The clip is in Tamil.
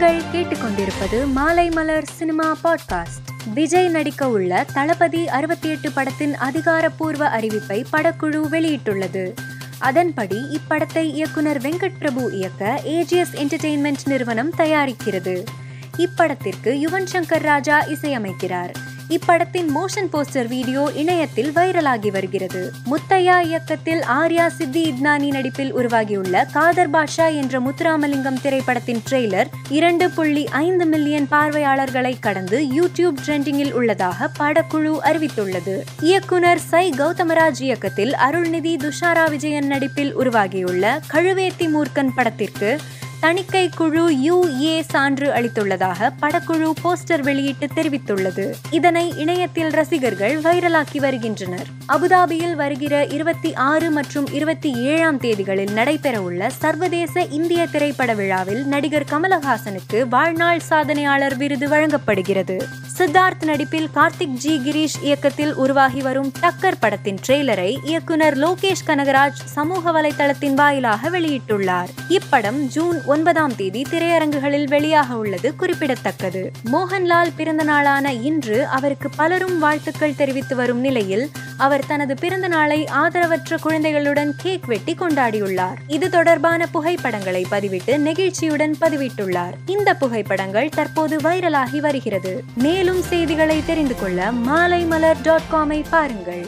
நீங்கள் கேட்டுக்கொண்டிருப்பது மாலை மலர் சினிமா பாட்காஸ்ட். விஜய் நடிக்க உள்ள தளபதி அறுபத்தி எட்டு படத்தின் அதிகாரப்பூர்வ அறிவிப்பை படக்குழு வெளியிட்டுள்ளது. அதன்படி இப்படத்தை இயக்குனர் வெங்கட் பிரபு இயக்க ஏஜிஎஸ் என்டர்டெயின்மெண்ட் நிறுவனம் தயாரிக்கிறது. இப்படத்திற்கு யுவன் சங்கர் ராஜா இசையமைக்கிறார். இப்படத்தின் மோஷன் போஸ்டர் வீடியோ இணையத்தில் வைரலாகி வருகிறது. முத்தையா இயக்கத்தில் ஆர்யா சித்தி இத்னானி நடிப்பில் உருவாகியுள்ள காதர் பாட்ஷா என்ற முத்துராமலிங்கம் திரைப்படத்தின் ட்ரெய்லர் இரண்டு புள்ளி ஐந்து மில்லியன் பார்வையாளர்களை கடந்து யூடியூப் ட்ரெண்டிங்கில் உள்ளதாக படக்குழு அறிவித்துள்ளது. இயக்குனர் சை கௌதமராஜ் இயக்கத்தில் அருள்நிதி துஷாரா விஜயன் நடிப்பில் உருவாகியுள்ள கழுவேத்தி மூர்க்கன் படத்திற்கு தணிக்கை குழு யுஏ சான்று அளித்துள்ளதாக படக்குழு போஸ்டர் வெளியிட்டு தெரிவித்துள்ளது. இதனை இணையத்தில் ரசிகர்கள் வைரலாக்கி வருகின்றனர். அபுதாபியில் வருகிற இருபத்தி ஆறு மற்றும் இருபத்தி ஏழாம் தேதிகளில் நடைபெறவுள்ள சர்வதேச இந்திய திரைப்பட விழாவில் நடிகர் கமலஹாசனுக்கு வாழ்நாள் சாதனையாளர் விருது வழங்கப்படுகிறது. சித்தார்த் நடிப்பில் கார்த்திக் ஜி கிரீஷ் இயக்கத்தில் உருவாகி வரும் டக்கர் படத்தின் ட்ரெய்லரை இயக்குனர் லோகேஷ் கனகராஜ் சமூக வலைதளத்தின் வாயிலாக வெளியிட்டுள்ளார். இப்படம் ஜூன் ஒன்பதாம் தேதி திரையரங்குகளில் வெளியாக உள்ளது குறிப்பிடத்தக்கது. மோகன்லால் பிறந்த நாளான இன்று அவருக்கு பலரும் வாழ்த்துக்கள் தெரிவித்து வரும் நிலையில் அவர் தனது பிறந்த நாளை ஆதரவற்ற குழந்தைகளுடன் கேக் வெட்டி கொண்டாடியுள்ளார். இது தொடர்பான புகைப்படங்களை பதிவிட்டு நெகிழ்ச்சியுடன் பதிவிட்டுள்ளார். இந்த புகைப்படங்கள் தற்போது வைரலாகி வருகிறது. மேலும் செய்திகளை தெரிந்து கொள்ள மாலை மலர் டாட் காமை பாருங்கள்.